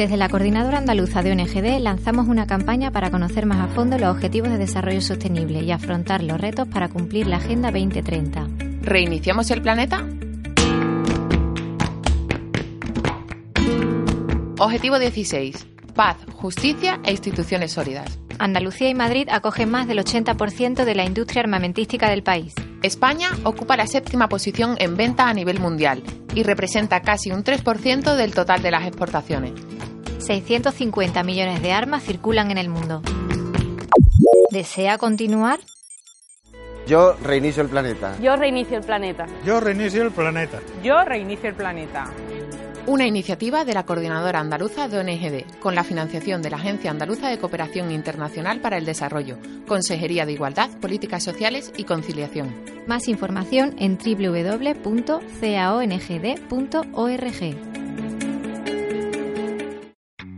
Desde la Coordinadora Andaluza de ONGD lanzamos una campaña para conocer más a fondo los Objetivos de Desarrollo Sostenible y afrontar los retos para cumplir la Agenda 2030. ¿Reiniciamos el planeta? Objetivo 16. Paz, justicia e instituciones sólidas. Andalucía y Madrid acogen más del 80% de la industria armamentística del país. España ocupa la séptima posición en venta a nivel mundial y representa casi un 3% del total de las exportaciones. 650 millones de armas circulan en el mundo. ¿Desea continuar? Yo reinicio el planeta. Yo reinicio el planeta. Yo reinicio el planeta. Yo reinicio el planeta. Una iniciativa de la Coordinadora Andaluza de ONGD, con la financiación de la Agencia Andaluza de Cooperación Internacional para el Desarrollo, Consejería de Igualdad, Políticas Sociales y Conciliación. Más información en www.caongd.org.